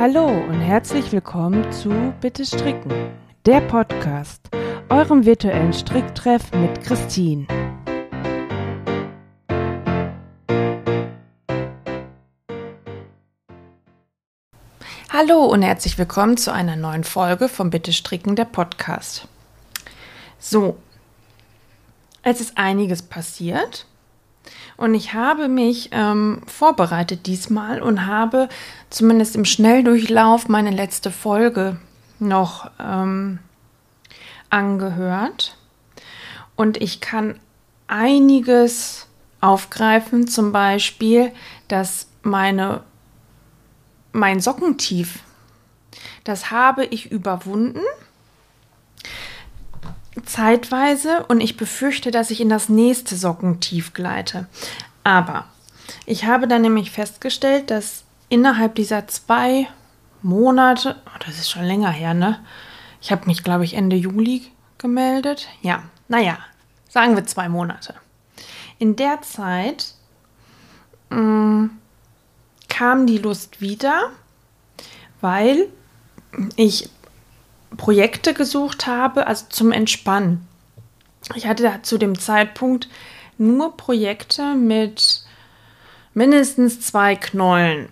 Hallo und herzlich willkommen zu Bitte Stricken, der Podcast, eurem virtuellen Stricktreff mit Christine. Hallo und herzlich willkommen zu einer neuen Folge vom Bitte Stricken, der Podcast. So, es ist einiges passiert und ich habe mich ähm, vorbereitet diesmal und habe zumindest im Schnelldurchlauf meine letzte Folge noch ähm, angehört. Und ich kann einiges aufgreifen, zum Beispiel, dass meine, mein Sockentief, das habe ich überwunden zeitweise und ich befürchte, dass ich in das nächste Sockentief gleite. Aber ich habe dann nämlich festgestellt, dass innerhalb dieser zwei Monate, oh, das ist schon länger her, ne? Ich habe mich, glaube ich, Ende Juli gemeldet. Ja, naja, sagen wir zwei Monate. In der Zeit mh, mm, kam die Lust wieder, weil ich Projekte gesucht habe, also zum Entspannen. Ich hatte zu dem Zeitpunkt nur Projekte mit mindestens zwei Knollen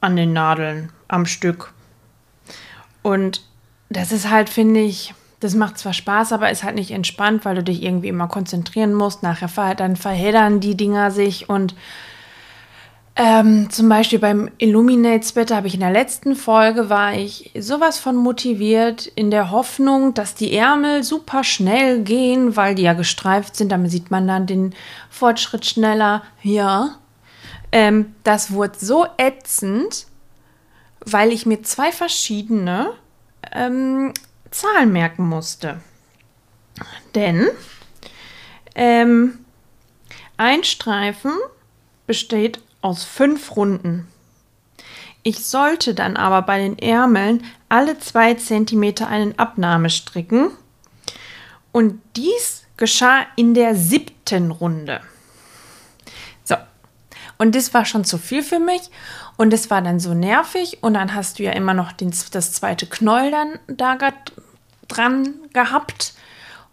an den Nadeln am Stück. Und das ist halt, finde ich, das macht zwar Spaß, aber ist halt nicht entspannt, weil du dich irgendwie immer konzentrieren musst. Nachher dann verheddern die Dinger sich und ähm, zum Beispiel beim Illuminate Sweater habe ich in der letzten Folge war ich sowas von motiviert in der Hoffnung, dass die Ärmel super schnell gehen, weil die ja gestreift sind. Damit sieht man dann den Fortschritt schneller. Ja. Ähm, das wurde so ätzend, weil ich mir zwei verschiedene ähm, Zahlen merken musste. Denn ähm, ein Streifen besteht aus fünf Runden. Ich sollte dann aber bei den Ärmeln alle zwei Zentimeter einen Abnahme stricken. Und dies geschah in der siebten Runde. So, und das war schon zu viel für mich. Und es war dann so nervig. Und dann hast du ja immer noch den, das zweite Knoll dann da dran gehabt.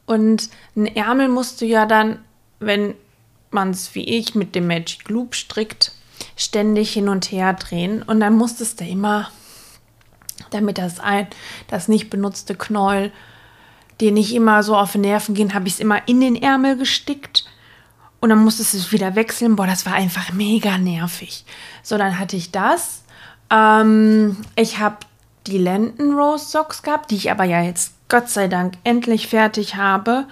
Und ein Ärmel musst du ja dann, wenn man es wie ich mit dem Magic Loop strickt, ständig hin und her drehen. Und dann musstest du immer, damit das, ein, das nicht benutzte Knäuel dir nicht immer so auf die Nerven gehen, habe ich es immer in den Ärmel gestickt. Und dann musstest du es wieder wechseln. Boah, das war einfach mega nervig. So, dann hatte ich das. Ähm, ich habe die Lenden Rose Socks gehabt, die ich aber ja jetzt Gott sei Dank endlich fertig habe,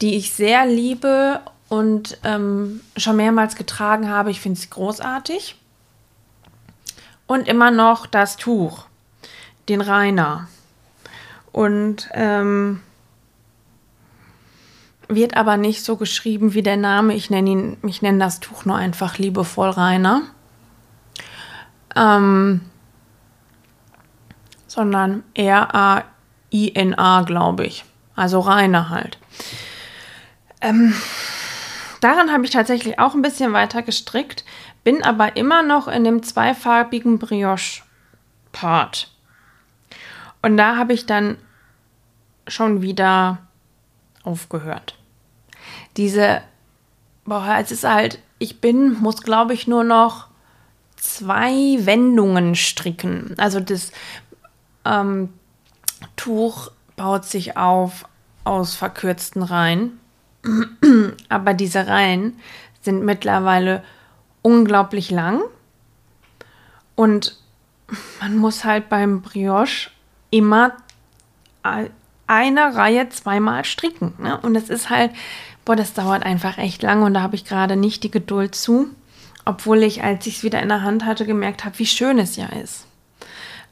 die ich sehr liebe und ähm, schon mehrmals getragen habe. Ich finde es großartig. Und immer noch das Tuch, den Rainer. Und ähm, wird aber nicht so geschrieben wie der Name. Ich nenne ihn, ich nenne das Tuch nur einfach liebevoll Rainer. Ähm, sondern R-A-I-N-A, glaube ich. Also Rainer halt. Ähm, Daran habe ich tatsächlich auch ein bisschen weiter gestrickt, bin aber immer noch in dem zweifarbigen Brioche-Part. Und da habe ich dann schon wieder aufgehört. Diese, boah, es ist halt, ich bin, muss glaube ich nur noch zwei Wendungen stricken. Also das ähm, Tuch baut sich auf aus verkürzten Reihen. Aber diese Reihen sind mittlerweile unglaublich lang und man muss halt beim Brioche immer eine Reihe zweimal stricken. Ne? Und es ist halt, boah, das dauert einfach echt lang und da habe ich gerade nicht die Geduld zu. Obwohl ich, als ich es wieder in der Hand hatte, gemerkt habe, wie schön es ja ist.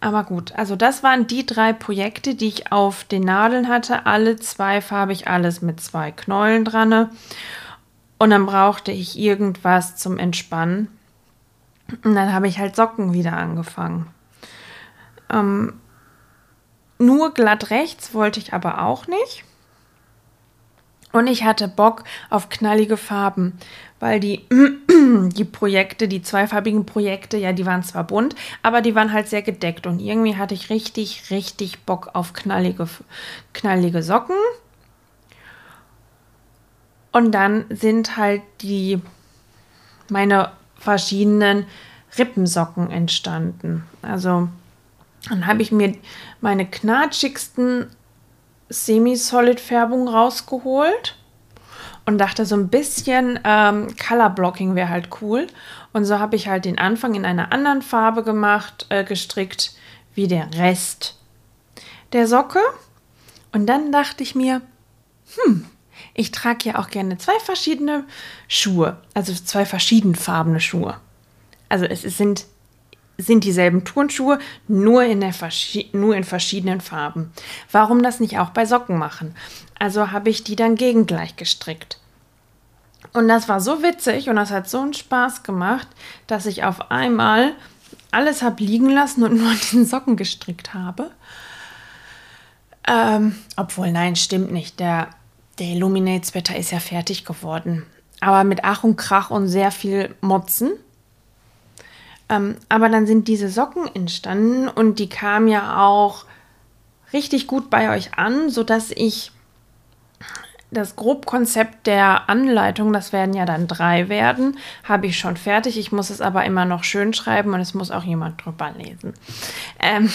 Aber gut, also das waren die drei Projekte, die ich auf den Nadeln hatte. Alle zweifarbig, alles mit zwei Knollen dran. Und dann brauchte ich irgendwas zum Entspannen. Und dann habe ich halt Socken wieder angefangen. Ähm, nur glatt rechts wollte ich aber auch nicht. Und ich hatte Bock auf knallige Farben, weil die, die Projekte, die zweifarbigen Projekte, ja, die waren zwar bunt, aber die waren halt sehr gedeckt. Und irgendwie hatte ich richtig, richtig Bock auf knallige, knallige Socken. Und dann sind halt die, meine verschiedenen Rippensocken entstanden. Also dann habe ich mir meine knatschigsten Semi-Solid-Färbung rausgeholt und dachte, so ein bisschen ähm, Color Blocking wäre halt cool. Und so habe ich halt den Anfang in einer anderen Farbe gemacht, äh, gestrickt, wie der Rest der Socke. Und dann dachte ich mir, hm, ich trage ja auch gerne zwei verschiedene Schuhe, also zwei verschiedenfarbene Schuhe. Also es sind sind dieselben Turnschuhe, nur in, der, nur in verschiedenen Farben. Warum das nicht auch bei Socken machen? Also habe ich die dann gegengleich gestrickt. Und das war so witzig und das hat so einen Spaß gemacht, dass ich auf einmal alles habe liegen lassen und nur den Socken gestrickt habe. Ähm, obwohl, nein, stimmt nicht. Der, der Illuminate Sweater ist ja fertig geworden. Aber mit Ach und Krach und sehr viel Motzen. Ähm, aber dann sind diese Socken entstanden und die kamen ja auch richtig gut bei euch an, sodass ich das Grobkonzept der Anleitung, das werden ja dann drei werden, habe ich schon fertig. Ich muss es aber immer noch schön schreiben und es muss auch jemand drüber lesen. Ähm,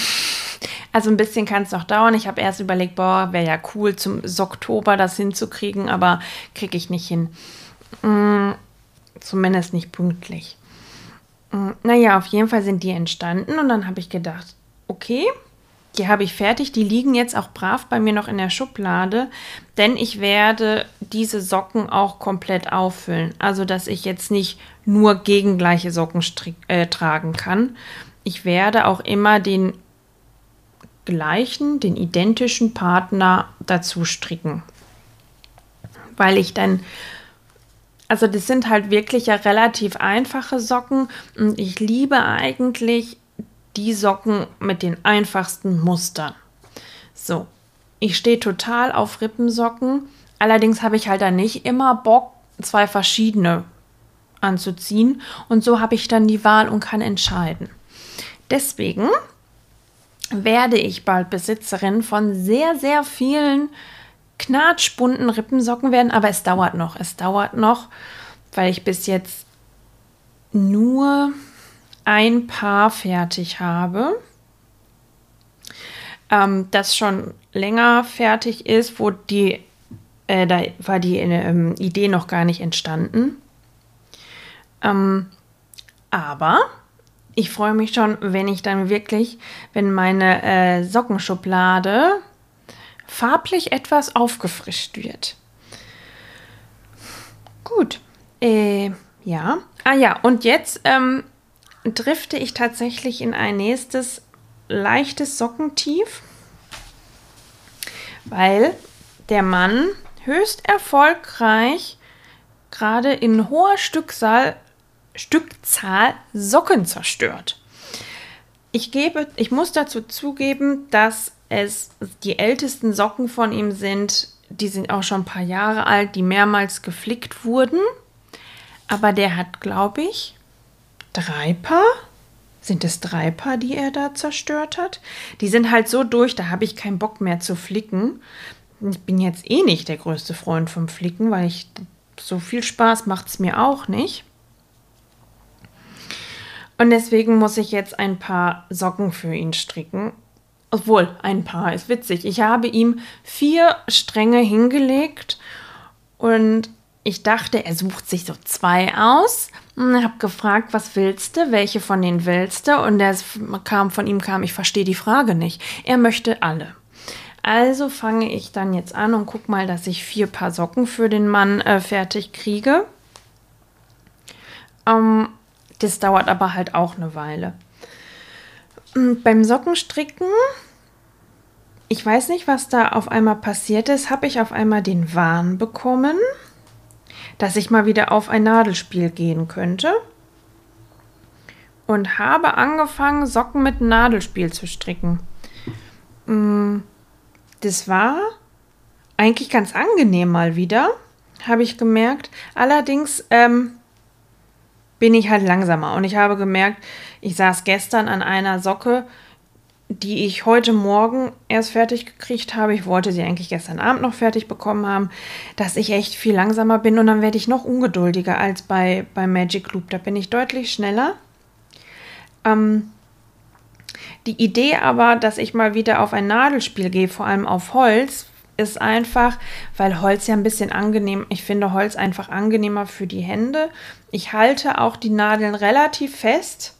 also ein bisschen kann es noch dauern. Ich habe erst überlegt, boah, wäre ja cool, zum Oktober das hinzukriegen, aber kriege ich nicht hin. Mm, zumindest nicht pünktlich. Mm, naja, auf jeden Fall sind die entstanden und dann habe ich gedacht, okay, die habe ich fertig, die liegen jetzt auch brav bei mir noch in der Schublade, denn ich werde diese Socken auch komplett auffüllen. Also, dass ich jetzt nicht nur gegen gleiche Socken äh, tragen kann. Ich werde auch immer den gleichen, den identischen Partner dazu stricken. Weil ich dann also das sind halt wirklich ja relativ einfache Socken und ich liebe eigentlich die Socken mit den einfachsten Mustern. So, ich stehe total auf Rippensocken. Allerdings habe ich halt dann nicht immer Bock, zwei verschiedene anzuziehen. Und so habe ich dann die Wahl und kann entscheiden. Deswegen werde ich bald Besitzerin von sehr, sehr vielen knatschbunten Rippensocken werden, aber es dauert noch. Es dauert noch, weil ich bis jetzt nur ein Paar fertig habe, ähm, das schon länger fertig ist, wo die, äh, da war die äh, Idee noch gar nicht entstanden. Ähm, aber ich freue mich schon, wenn ich dann wirklich, wenn meine äh, Sockenschublade farblich etwas aufgefrischt wird. Gut. Äh, ja. Ah ja, und jetzt ähm, drifte ich tatsächlich in ein nächstes leichtes Sockentief, weil der Mann höchst erfolgreich gerade in hoher Stückzahl, Stückzahl Socken zerstört. Ich gebe, ich muss dazu zugeben, dass es die ältesten Socken von ihm sind, die sind auch schon ein paar Jahre alt, die mehrmals geflickt wurden. Aber der hat, glaube ich, drei Paar. Sind es drei Paar, die er da zerstört hat? Die sind halt so durch, da habe ich keinen Bock mehr zu flicken. Ich bin jetzt eh nicht der größte Freund vom Flicken, weil ich so viel Spaß macht es mir auch nicht. Und deswegen muss ich jetzt ein paar Socken für ihn stricken. Obwohl, ein paar ist witzig. Ich habe ihm vier Stränge hingelegt und ich dachte, er sucht sich so zwei aus. Und habe gefragt, was willst du? Welche von denen willst du? Und der kam von ihm kam, ich verstehe die Frage nicht. Er möchte alle. Also fange ich dann jetzt an und guck mal, dass ich vier Paar Socken für den Mann äh, fertig kriege. Ähm, das dauert aber halt auch eine Weile. Und beim Sockenstricken ich weiß nicht, was da auf einmal passiert ist, habe ich auf einmal den Wahn bekommen, dass ich mal wieder auf ein Nadelspiel gehen könnte. Und habe angefangen, Socken mit Nadelspiel zu stricken. Mm, das war eigentlich ganz angenehm mal wieder, habe ich gemerkt. Allerdings ähm, bin ich halt langsamer und ich habe gemerkt, ich saß gestern an einer Socke, die ich heute Morgen erst fertig gekriegt habe. Ich wollte sie eigentlich gestern Abend noch fertig bekommen haben, dass ich echt viel langsamer bin und dann werde ich noch ungeduldiger als bei, bei Magic Loop. Da bin ich deutlich schneller. Ähm, die Idee aber, dass ich mal wieder auf ein Nadelspiel gehe, vor allem auf Holz, ist einfach, weil Holz ja ein bisschen angenehm, ich finde Holz einfach angenehmer für die Hände. Ich halte auch die Nadeln relativ fest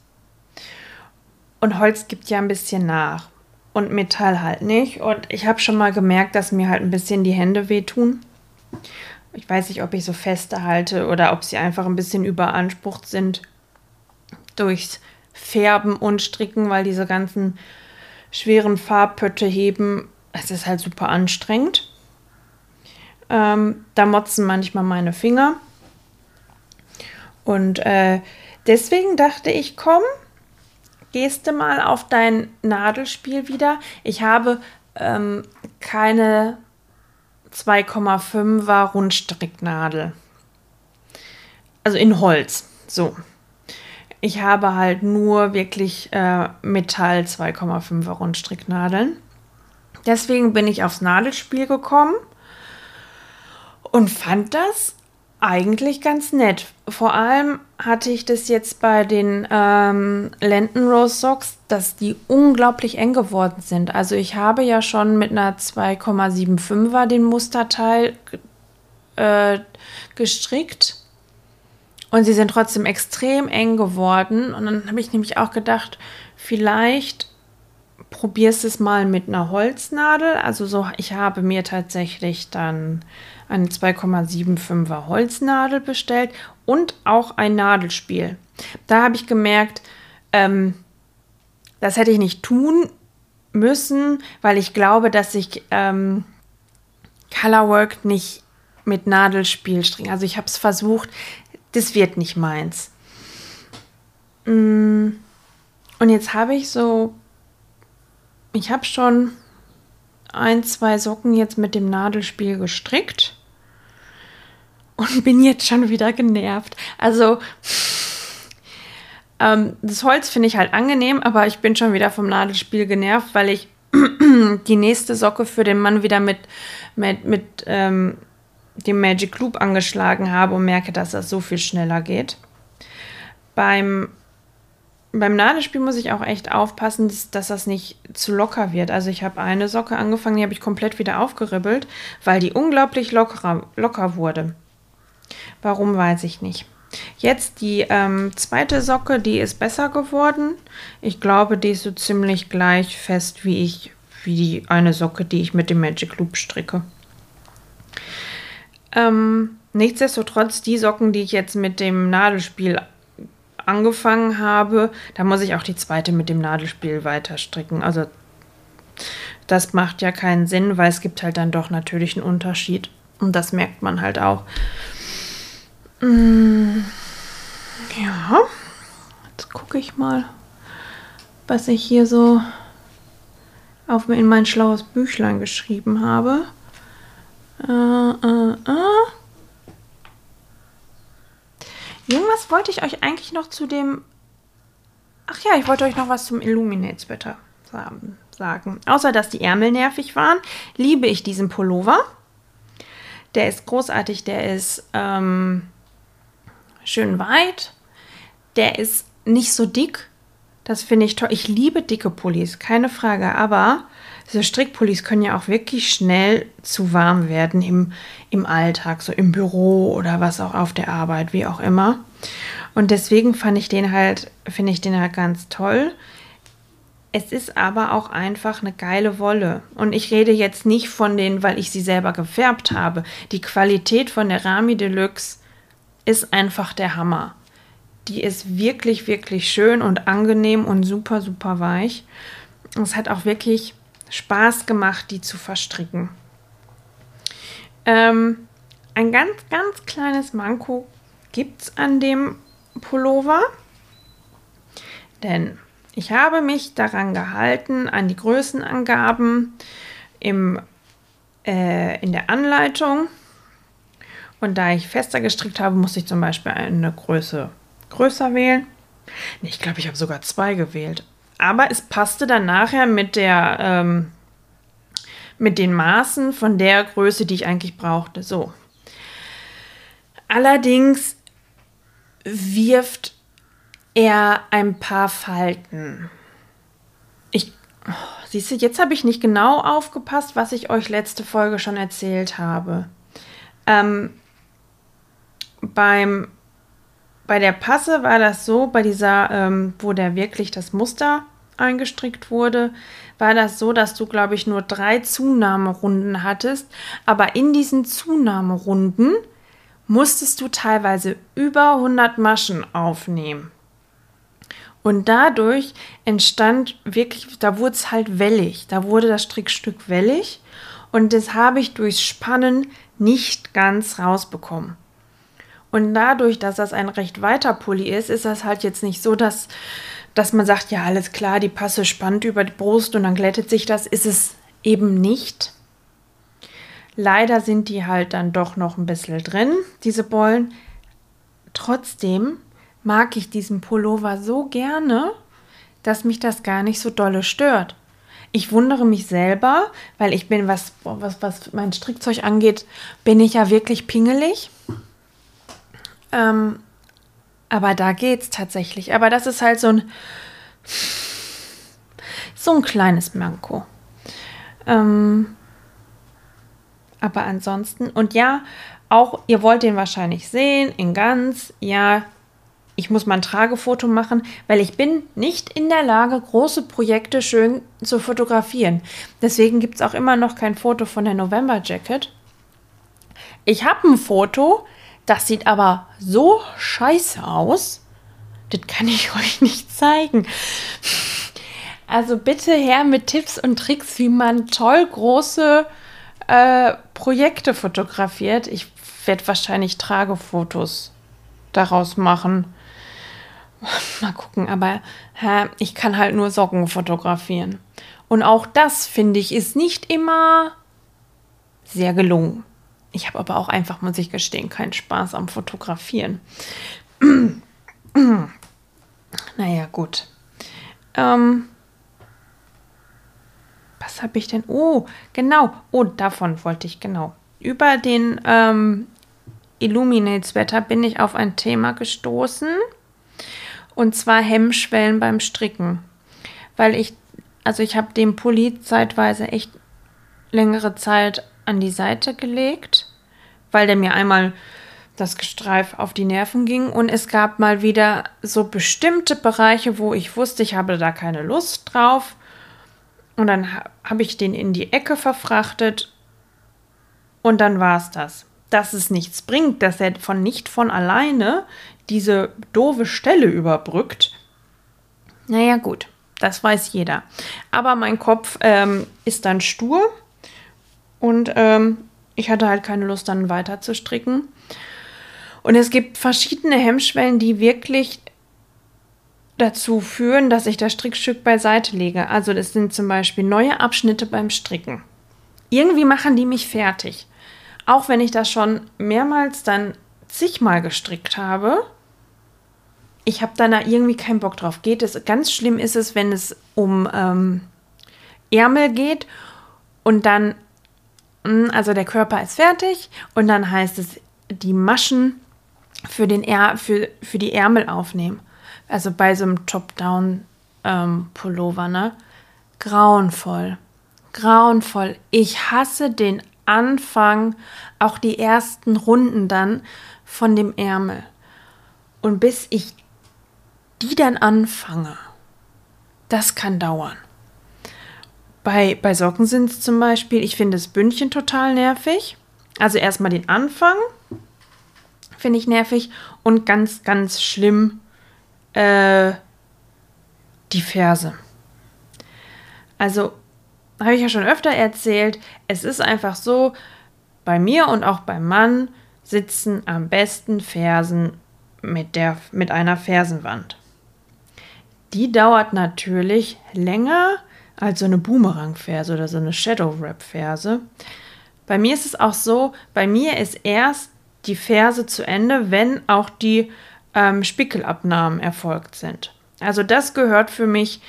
und Holz gibt ja ein bisschen nach und Metall halt nicht. Und ich habe schon mal gemerkt, dass mir halt ein bisschen die Hände wehtun. Ich weiß nicht, ob ich so feste halte oder ob sie einfach ein bisschen überansprucht sind durchs Färben und Stricken, weil diese ganzen schweren Farbpötte heben es ist halt super anstrengend. Ähm, da motzen manchmal meine Finger. Und äh, deswegen dachte ich, komm, gehst mal auf dein Nadelspiel wieder. Ich habe ähm, keine 2,5er Rundstricknadel. Also in Holz. So. Ich habe halt nur wirklich äh, Metall 2,5er Rundstricknadeln. Deswegen bin ich aufs Nadelspiel gekommen und fand das eigentlich ganz nett. Vor allem hatte ich das jetzt bei den ähm, Lenten Rose Socks, dass die unglaublich eng geworden sind. Also ich habe ja schon mit einer 2,75er den Musterteil äh, gestrickt und sie sind trotzdem extrem eng geworden. Und dann habe ich nämlich auch gedacht, vielleicht probierst es mal mit einer Holznadel. Also so, ich habe mir tatsächlich dann eine 2,75er Holznadel bestellt und auch ein Nadelspiel. Da habe ich gemerkt, ähm, das hätte ich nicht tun müssen, weil ich glaube, dass ich ähm, Colorwork nicht mit Nadelspiel stricke. Also ich habe es versucht, das wird nicht meins. Mm. Und jetzt habe ich so ich habe schon ein, zwei Socken jetzt mit dem Nadelspiel gestrickt und bin jetzt schon wieder genervt. Also ähm, das Holz finde ich halt angenehm, aber ich bin schon wieder vom Nadelspiel genervt, weil ich die nächste Socke für den Mann wieder mit, mit, mit ähm, dem Magic Loop angeschlagen habe und merke, dass das so viel schneller geht. Beim beim Nadelspiel muss ich auch echt aufpassen, dass, dass das nicht zu locker wird. Also ich habe eine Socke angefangen, die habe ich komplett wieder aufgeribbelt, weil die unglaublich locker, locker wurde. Warum weiß ich nicht. Jetzt die ähm, zweite Socke, die ist besser geworden. Ich glaube, die ist so ziemlich gleich fest wie ich, wie die eine Socke, die ich mit dem Magic Loop stricke. Ähm, nichtsdestotrotz, die Socken, die ich jetzt mit dem Nadelspiel angefangen habe, da muss ich auch die zweite mit dem Nadelspiel weiter stricken. Also das macht ja keinen Sinn, weil es gibt halt dann doch natürlich einen Unterschied. Und das merkt man halt auch. Mm, ja, jetzt gucke ich mal, was ich hier so auf in mein schlaues Büchlein geschrieben habe. Äh, äh, äh. Irgendwas wollte ich euch eigentlich noch zu dem. Ach ja, ich wollte euch noch was zum Illuminate Sweater sagen. Außer dass die Ärmel nervig waren, liebe ich diesen Pullover. Der ist großartig, der ist ähm, schön weit. Der ist nicht so dick. Das finde ich toll. Ich liebe dicke Pullis, keine Frage. Aber diese Strickpullis können ja auch wirklich schnell zu warm werden im, im Alltag, so im Büro oder was auch auf der Arbeit, wie auch immer. Und deswegen fand ich den halt, finde ich den halt ganz toll. Es ist aber auch einfach eine geile Wolle. Und ich rede jetzt nicht von denen, weil ich sie selber gefärbt habe. Die Qualität von der Rami Deluxe ist einfach der Hammer. Die ist wirklich, wirklich schön und angenehm und super, super weich. Es hat auch wirklich Spaß gemacht, die zu verstricken. Ähm, ein ganz, ganz kleines Manko gibt es an dem Pullover, denn ich habe mich daran gehalten, an die Größenangaben im äh, in der Anleitung. Und da ich fester gestrickt habe, musste ich zum Beispiel eine Größe größer wählen. Nee, ich glaube, ich habe sogar zwei gewählt. Aber es passte dann nachher mit der ähm, mit den Maßen von der Größe, die ich eigentlich brauchte. So. Allerdings wirft er ein paar Falten. Ich, oh, siehst du, jetzt habe ich nicht genau aufgepasst, was ich euch letzte Folge schon erzählt habe. Ähm, beim, bei der Passe war das so, bei dieser, ähm, wo der wirklich das Muster eingestrickt wurde, war das so, dass du, glaube ich, nur drei Zunahmerunden hattest. Aber in diesen Zunahmerunden musstest du teilweise über 100 Maschen aufnehmen. Und dadurch entstand wirklich, da wurde es halt wellig, da wurde das Strickstück wellig und das habe ich durchs Spannen nicht ganz rausbekommen. Und dadurch, dass das ein recht weiter Pulli ist, ist das halt jetzt nicht so, dass dass man sagt, ja, alles klar, die Passe spannt über die Brust und dann glättet sich das, ist es eben nicht. Leider sind die halt dann doch noch ein bisschen drin, diese Bollen. Trotzdem mag ich diesen Pullover so gerne, dass mich das gar nicht so dolle stört. Ich wundere mich selber, weil ich bin, was, was, was mein Strickzeug angeht, bin ich ja wirklich pingelig. Ähm, aber da geht's tatsächlich. Aber das ist halt so ein so ein kleines Manko. Ähm, aber ansonsten, und ja, auch, ihr wollt den wahrscheinlich sehen, in ganz, ja, ich muss mal ein Tragefoto machen, weil ich bin nicht in der Lage, große Projekte schön zu fotografieren. Deswegen gibt es auch immer noch kein Foto von der November Jacket. Ich habe ein Foto, das sieht aber so scheiße aus. Das kann ich euch nicht zeigen. Also bitte her mit Tipps und Tricks, wie man toll große äh, Projekte fotografiert. Ich werde wahrscheinlich Tragefotos daraus machen. Mal gucken, aber hä, ich kann halt nur Socken fotografieren. Und auch das, finde ich, ist nicht immer sehr gelungen. Ich habe aber auch einfach, muss ich gestehen, keinen Spaß am Fotografieren. naja, gut. Ähm, was habe ich denn? Oh, genau. Oh, davon wollte ich genau. Über den ähm, Illuminate-Sweater bin ich auf ein Thema gestoßen. Und zwar Hemmschwellen beim Stricken. Weil ich, also ich habe den Pulli zeitweise echt längere Zeit an die Seite gelegt, weil der mir einmal das Gestreif auf die Nerven ging und es gab mal wieder so bestimmte Bereiche, wo ich wusste, ich habe da keine Lust drauf und dann habe ich den in die Ecke verfrachtet und dann war es das. Dass es nichts bringt, dass er von nicht von alleine diese doofe Stelle überbrückt. Naja, gut, das weiß jeder. Aber mein Kopf ähm, ist dann stur und ähm, ich hatte halt keine Lust, dann weiter zu stricken. Und es gibt verschiedene Hemmschwellen, die wirklich dazu führen, dass ich das Strickstück beiseite lege. Also das sind zum Beispiel neue Abschnitte beim Stricken. Irgendwie machen die mich fertig. Auch wenn ich das schon mehrmals dann zigmal gestrickt habe, ich habe da irgendwie keinen Bock drauf. Geht es ganz schlimm ist es, wenn es um ähm, Ärmel geht und dann also der Körper ist fertig und dann heißt es, die Maschen für, den Är für, für die Ärmel aufnehmen. Also bei so einem Top-Down-Pullover, ähm, ne? Grauenvoll. Grauenvoll. Ich hasse den Anfang, auch die ersten Runden dann von dem Ärmel. Und bis ich die dann anfange, das kann dauern. Bei, bei Socken sind es zum Beispiel, ich finde das Bündchen total nervig. Also erstmal den Anfang finde ich nervig und ganz, ganz schlimm äh, die Ferse. Also habe ich ja schon öfter erzählt, es ist einfach so, bei mir und auch beim Mann sitzen am besten Fersen mit, der, mit einer Fersenwand. Die dauert natürlich länger als so eine Boomerang-Ferse oder so eine Shadow-Wrap-Ferse. bei mir ist es auch so, bei mir ist erst die Ferse zu Ende, wenn auch die ähm, Spickelabnahmen erfolgt sind. Also das gehört für mich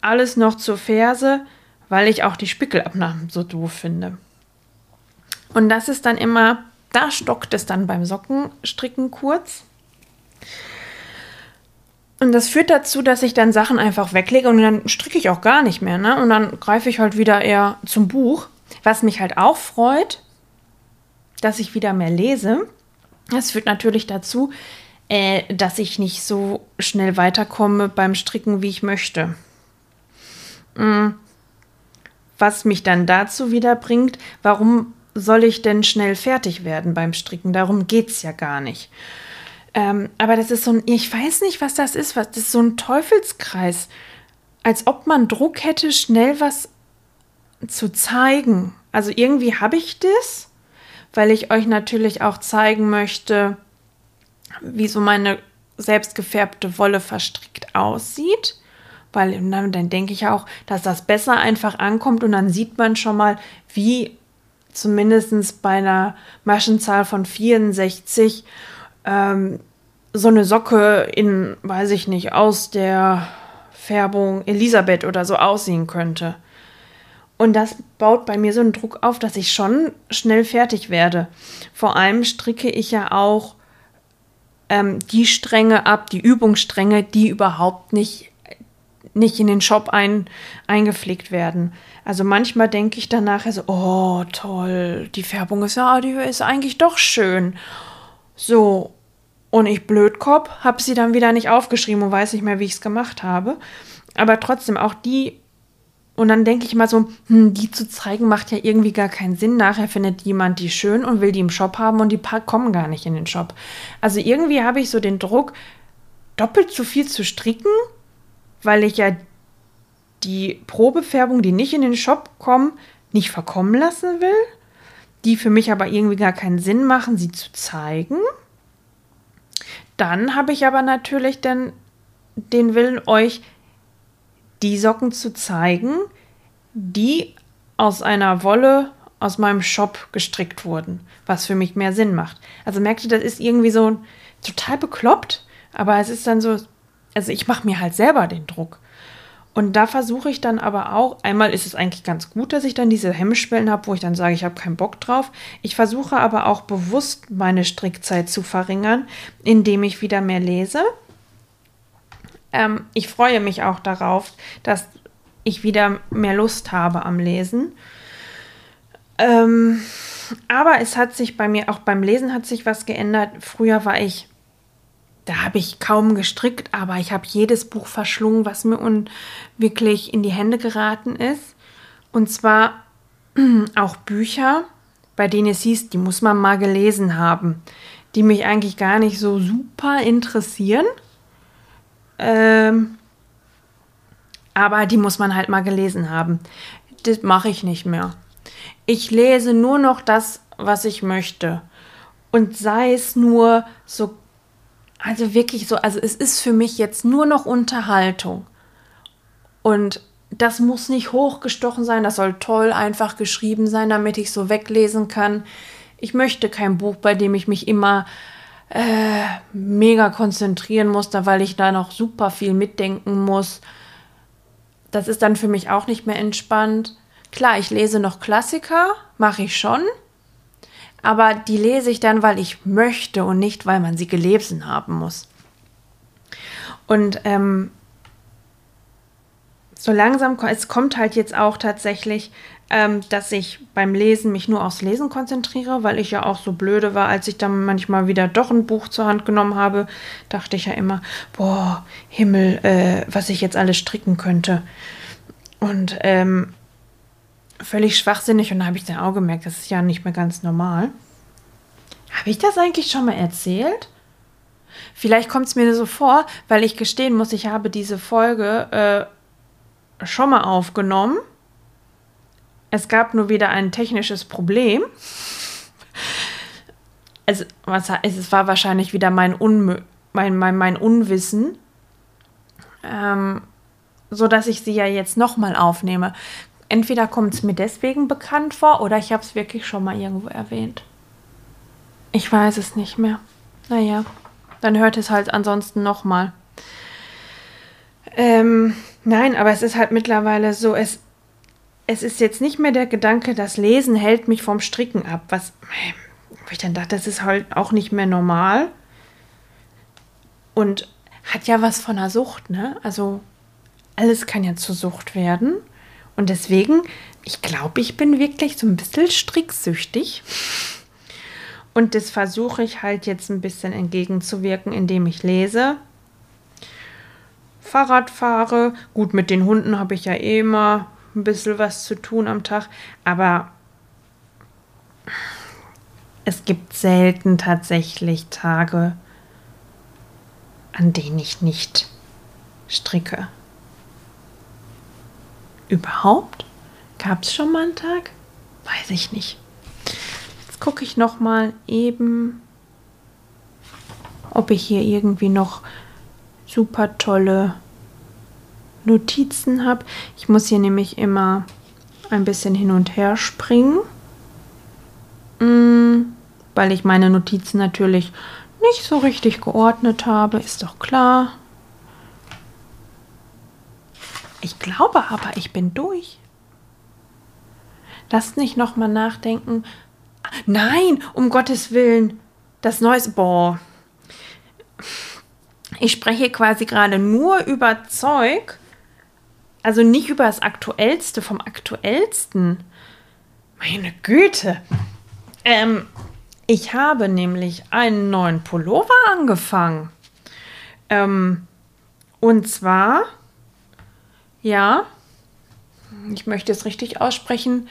alles noch zur Ferse, weil ich auch die Spickelabnahmen so doof finde. Und das ist dann immer, da stockt es dann beim Sockenstricken kurz. Und das führt dazu, dass ich dann Sachen einfach weglege und dann stricke ich auch gar nicht mehr. Ne? Und dann greife ich halt wieder eher zum Buch. Was mich halt auch freut, dass ich wieder mehr lese. Das führt natürlich dazu, äh, dass ich nicht so schnell weiterkomme beim Stricken, wie ich möchte. Mhm. Was mich dann dazu wieder bringt, warum soll ich denn schnell fertig werden beim Stricken? Darum geht es ja gar nicht. Ähm, aber das ist so ein, ich weiß nicht, was das ist, was, das ist so ein Teufelskreis. Als ob man Druck hätte, schnell was zu zeigen. Also irgendwie habe ich das, weil ich euch natürlich auch zeigen möchte, wie so meine selbstgefärbte Wolle verstrickt aussieht. Weil dann, dann denke ich auch, dass das besser einfach ankommt und dann sieht man schon mal, wie zumindest bei einer Maschenzahl von 64 ähm, so eine Socke in, weiß ich nicht, aus der Färbung Elisabeth oder so aussehen könnte. Und das baut bei mir so einen Druck auf, dass ich schon schnell fertig werde. Vor allem stricke ich ja auch ähm, die Stränge ab, die Übungsstränge, die überhaupt nicht, nicht in den Shop ein, eingepflegt werden. Also manchmal denke ich danach so, oh toll, die Färbung ist ja, die ist eigentlich doch schön. So, und ich Blödkopf habe sie dann wieder nicht aufgeschrieben und weiß nicht mehr, wie ich es gemacht habe. Aber trotzdem, auch die und dann denke ich mal so, hm, die zu zeigen macht ja irgendwie gar keinen Sinn. Nachher findet jemand die schön und will die im Shop haben und die kommen gar nicht in den Shop. Also irgendwie habe ich so den Druck, doppelt so viel zu stricken, weil ich ja die Probefärbung, die nicht in den Shop kommen, nicht verkommen lassen will, die für mich aber irgendwie gar keinen Sinn machen, sie zu zeigen. Dann habe ich aber natürlich dann den Willen, euch die Socken zu zeigen, die aus einer Wolle aus meinem Shop gestrickt wurden, was für mich mehr Sinn macht. Also merkt ihr, das ist irgendwie so total bekloppt, aber es ist dann so, also ich mache mir halt selber den Druck. Und da versuche ich dann aber auch, einmal ist es eigentlich ganz gut, dass ich dann diese Hemmschwellen habe, wo ich dann sage, ich habe keinen Bock drauf. Ich versuche aber auch bewusst meine Strickzeit zu verringern, indem ich wieder mehr lese ähm, ich freue mich auch darauf, dass ich wieder mehr Lust habe am Lesen. Ähm, aber es hat sich bei mir, auch beim Lesen hat sich was geändert. Früher war ich, da habe ich kaum gestrickt, aber ich habe jedes Buch verschlungen, was mir wirklich in die Hände geraten ist. Und zwar auch Bücher, bei denen es hieß, die muss man mal gelesen haben, die mich eigentlich gar nicht so super interessieren. Ähm, aber die muss man halt mal gelesen haben. Das mache ich nicht mehr. Ich lese nur noch das, was ich möchte. Und sei es nur so, also wirklich so, also es ist für mich jetzt nur noch Unterhaltung. Und das muss nicht hochgestochen sein, das soll toll einfach geschrieben sein, damit ich so weglesen kann. Ich möchte kein Buch, bei dem ich mich immer äh, mega konzentrieren muss, da weil ich da noch super viel mitdenken muss. Das ist dann für mich auch nicht mehr entspannt. Klar, ich lese noch Klassiker, mache ich schon. Aber die lese ich dann, weil ich möchte und nicht, weil man sie gelesen haben muss. Und ähm, so langsam, es kommt halt jetzt auch tatsächlich ähm, dass ich beim Lesen mich nur aufs Lesen konzentriere, weil ich ja auch so blöde war, als ich dann manchmal wieder doch ein Buch zur Hand genommen habe, dachte ich ja immer, boah, Himmel, äh, was ich jetzt alles stricken könnte. Und ähm, völlig schwachsinnig und da habe ich dann auch gemerkt, das ist ja nicht mehr ganz normal. Habe ich das eigentlich schon mal erzählt? Vielleicht kommt es mir so vor, weil ich gestehen muss, ich habe diese Folge äh, schon mal aufgenommen es gab nur wieder ein technisches Problem. Es, was, es war wahrscheinlich wieder mein, Unmö mein, mein, mein Unwissen, ähm, so ich sie ja jetzt nochmal aufnehme. Entweder kommt es mir deswegen bekannt vor oder ich habe es wirklich schon mal irgendwo erwähnt. Ich weiß es nicht mehr. Naja, dann hört es halt ansonsten nochmal. Ähm, nein, aber es ist halt mittlerweile so, es, es ist jetzt nicht mehr der Gedanke, das Lesen hält mich vom Stricken ab. Was, wo ich dann dachte, das ist halt auch nicht mehr normal. Und hat ja was von einer Sucht, ne? Also alles kann ja zur Sucht werden. Und deswegen, ich glaube, ich bin wirklich so ein bisschen stricksüchtig. Und das versuche ich halt jetzt ein bisschen entgegenzuwirken, indem ich lese, Fahrrad fahre. Gut, mit den Hunden habe ich ja eh immer ein bisschen was zu tun am Tag, aber es gibt selten tatsächlich Tage, an denen ich nicht stricke. Überhaupt? Gab es schon mal einen Tag? Weiß ich nicht. Jetzt gucke ich noch mal eben, ob ich hier irgendwie noch super tolle Notizen habe. Ich muss hier nämlich immer ein bisschen hin und her springen, mm, weil ich meine Notizen natürlich nicht so richtig geordnet habe, ist doch klar. Ich glaube aber, ich bin durch. Lasst nicht nochmal nachdenken. Nein, um Gottes Willen. Das Neues. Boah. Ich spreche quasi gerade nur über Zeug. Also nicht über das Aktuellste vom Aktuellsten. Meine Güte. Ähm, ich habe nämlich einen neuen Pullover angefangen. Ähm, und zwar ja, ich möchte es richtig aussprechen.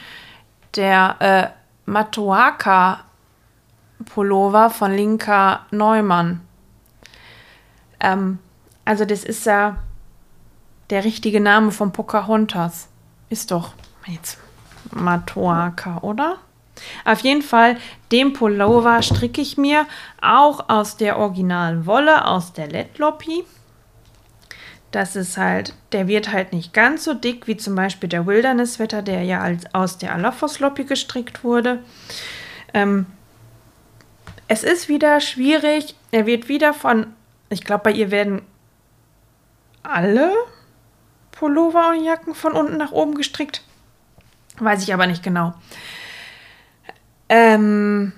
Der äh, Matuaka Pullover von Linka Neumann. Ähm, also das ist ja der richtige Name von Pocahontas. Ist doch jetzt Matuaka, oder? Auf jeden Fall, den Pullover stricke ich mir auch aus der originalen Wolle, aus der Letloppy. Das ist halt, der wird halt nicht ganz so dick wie zum Beispiel der Wilderness-Wetter, der ja als, aus der Alafos-Loppi gestrickt wurde. Ähm, es ist wieder schwierig. Er wird wieder von, ich glaube, bei ihr werden alle Pullover und Jacken von unten nach oben gestrickt. Weiß ich aber nicht genau. Ähm,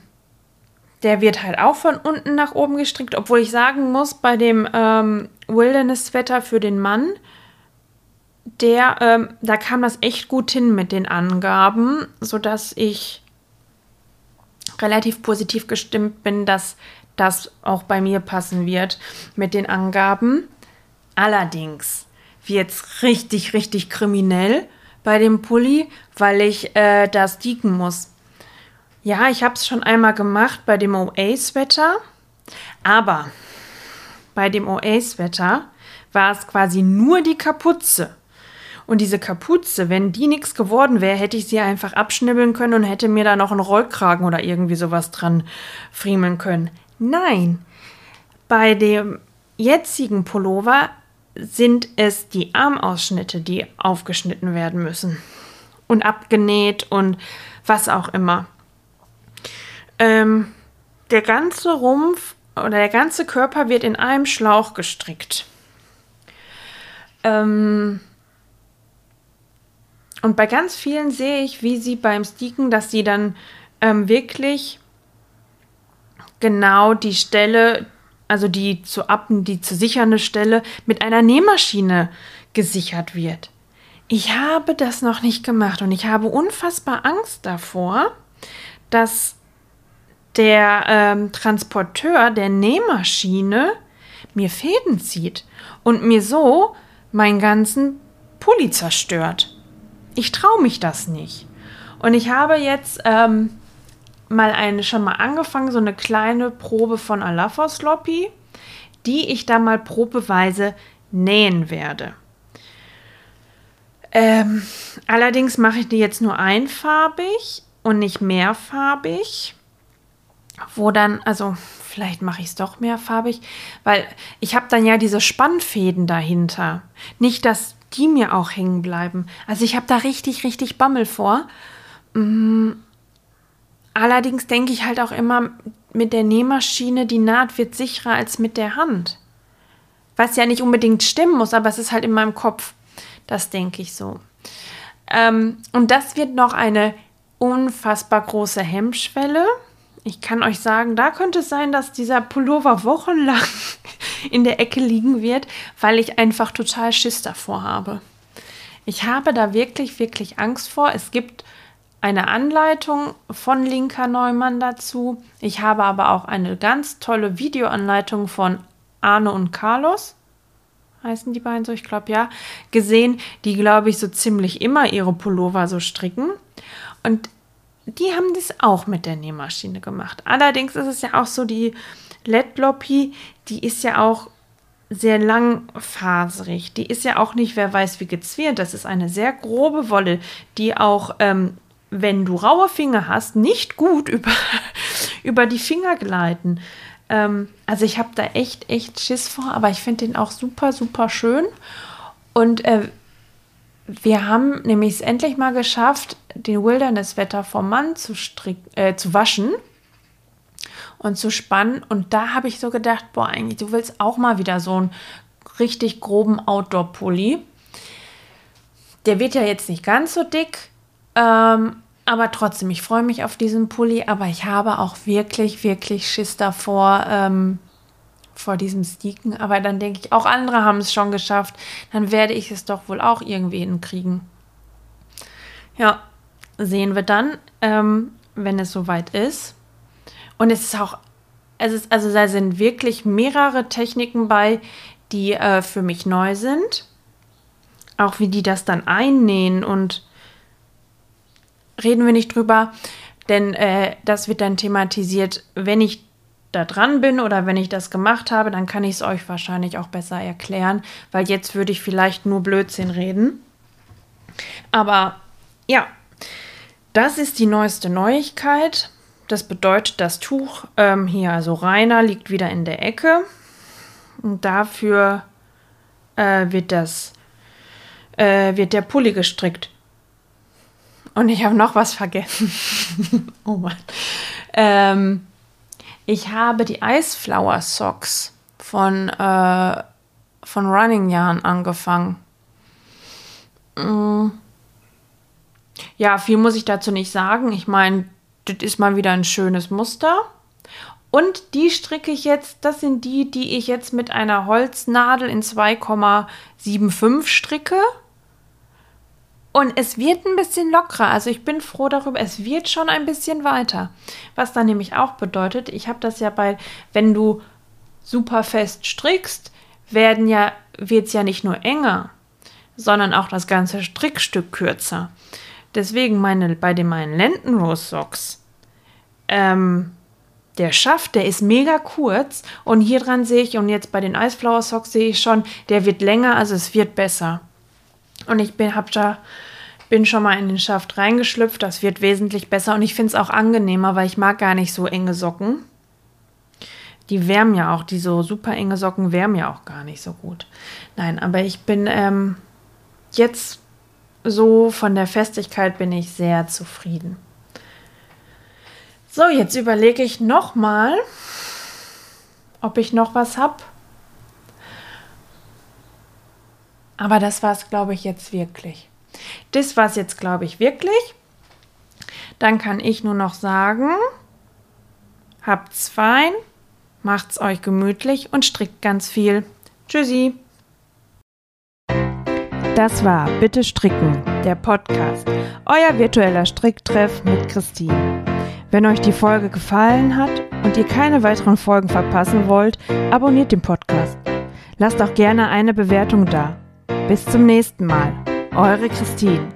der wird halt auch von unten nach oben gestrickt, obwohl ich sagen muss, bei dem ähm, Wilderness-Wetter für den Mann, der, ähm, da kam das echt gut hin mit den Angaben, sodass ich relativ positiv gestimmt bin, dass das auch bei mir passen wird mit den Angaben. Allerdings wird es richtig, richtig kriminell bei dem Pulli, weil ich äh, das dieken muss. Ja, ich habe es schon einmal gemacht bei dem OA-Sweater, aber bei dem OA-Sweater war es quasi nur die Kapuze. Und diese Kapuze, wenn die nichts geworden wäre, hätte ich sie einfach abschnibbeln können und hätte mir da noch einen Rollkragen oder irgendwie sowas dran friemeln können. Nein, bei dem jetzigen Pullover sind es die Armausschnitte, die aufgeschnitten werden müssen. Und abgenäht und was auch immer. Ähm, der ganze Rumpf oder der ganze Körper wird in einem Schlauch gestrickt. Ähm, und bei ganz vielen sehe ich, wie sie beim Sticken, dass sie dann ähm, wirklich genau die Stelle, also die zu appen, die zu sichernde Stelle mit einer Nähmaschine gesichert wird. Ich habe das noch nicht gemacht und ich habe unfassbar Angst davor, dass der ähm, Transporteur der Nähmaschine mir Fäden zieht und mir so meinen ganzen Pulli zerstört. Ich traue mich das nicht. Und ich habe jetzt ähm, mal eine schon mal angefangen, so eine kleine Probe von Alafos Sloppy, die ich dann mal probeweise nähen werde. Ähm, allerdings mache ich die jetzt nur einfarbig und nicht mehrfarbig wo dann, also vielleicht mache ich es doch mehrfarbig, weil ich habe dann ja diese Spannfäden dahinter. Nicht, dass die mir auch hängen bleiben. Also ich habe da richtig, richtig Bammel vor. Mm. Allerdings denke ich halt auch immer, mit der Nähmaschine, die Naht wird sicherer als mit der Hand. Was ja nicht unbedingt stimmen muss, aber es ist halt in meinem Kopf. Das denke ich so. Ähm, und das wird noch eine unfassbar große Hemmschwelle. Ich kann euch sagen, da könnte es sein, dass dieser Pullover wochenlang in der Ecke liegen wird, weil ich einfach total Schiss davor habe. Ich habe da wirklich, wirklich Angst vor. Es gibt eine Anleitung von Linka Neumann dazu. Ich habe aber auch eine ganz tolle Videoanleitung von Arne und Carlos heißen die beiden so, ich glaube ja, gesehen, die, glaube ich, so ziemlich immer ihre Pullover so stricken. Und die haben das auch mit der Nähmaschine gemacht. Allerdings ist es ja auch so, die LED-Loppy, die ist ja auch sehr langfaserig. Die ist ja auch nicht, wer weiß wie gezwirnt. Das ist eine sehr grobe Wolle, die auch, ähm, wenn du raue Finger hast, nicht gut über, über die Finger gleiten. Ähm, also ich habe da echt, echt Schiss vor, aber ich finde den auch super, super schön. Und äh, wir haben nämlich es endlich mal geschafft, den Wilderness-Wetter vom Mann zu, äh, zu waschen und zu spannen. Und da habe ich so gedacht, boah, eigentlich, du willst auch mal wieder so einen richtig groben Outdoor-Pulli. Der wird ja jetzt nicht ganz so dick, ähm, aber trotzdem, ich freue mich auf diesen Pulli, aber ich habe auch wirklich, wirklich Schiss davor, ähm, vor diesem Sneaken. Aber dann denke ich, auch andere haben es schon geschafft. Dann werde ich es doch wohl auch irgendwie hinkriegen. Ja, sehen wir dann, ähm, wenn es soweit ist. Und es ist auch, es ist, also da sind wirklich mehrere Techniken bei, die äh, für mich neu sind. Auch wie die das dann einnähen und reden wir nicht drüber, denn äh, das wird dann thematisiert, wenn ich da dran bin oder wenn ich das gemacht habe, dann kann ich es euch wahrscheinlich auch besser erklären, weil jetzt würde ich vielleicht nur Blödsinn reden. Aber ja, das ist die neueste Neuigkeit. Das bedeutet, das Tuch ähm, hier, also Rainer, liegt wieder in der Ecke. Und dafür äh, wird das äh, wird der Pulli gestrickt. Und ich habe noch was vergessen. oh Mann. Ähm, ich habe die Iceflower Socks von, äh, von Running Yarn angefangen. Mm. Ja, viel muss ich dazu nicht sagen. Ich meine, das ist mal wieder ein schönes Muster. Und die stricke ich jetzt, das sind die, die ich jetzt mit einer Holznadel in 2,75 stricke. Und es wird ein bisschen lockerer. Also ich bin froh darüber. Es wird schon ein bisschen weiter. Was dann nämlich auch bedeutet, ich habe das ja bei, wenn du super fest strickst, werden ja, wird es ja nicht nur enger, sondern auch das ganze Strickstück kürzer. Deswegen meine, bei den meinen Lendenrose Socks, ähm, der Schaft, der ist mega kurz und hier dran sehe ich, und jetzt bei den Iceflower Socks sehe ich schon, der wird länger, also es wird besser. Und ich bin, hab da, bin schon mal in den Schaft reingeschlüpft. Das wird wesentlich besser und ich finde es auch angenehmer, weil ich mag gar nicht so enge Socken. Die wärmen ja auch, die so super enge Socken wärmen ja auch gar nicht so gut. Nein, aber ich bin ähm, jetzt so von der Festigkeit bin ich sehr zufrieden. So, jetzt überlege ich noch mal, ob ich noch was habe. Aber das war es, glaube ich, jetzt wirklich. Das war es jetzt, glaube ich, wirklich. Dann kann ich nur noch sagen, habt's fein, macht's euch gemütlich und strickt ganz viel. Tschüssi. Das war Bitte Stricken, der Podcast, euer virtueller Stricktreff mit Christine. Wenn euch die Folge gefallen hat und ihr keine weiteren Folgen verpassen wollt, abonniert den Podcast. Lasst auch gerne eine Bewertung da. Bis zum nächsten Mal. Eure Christine.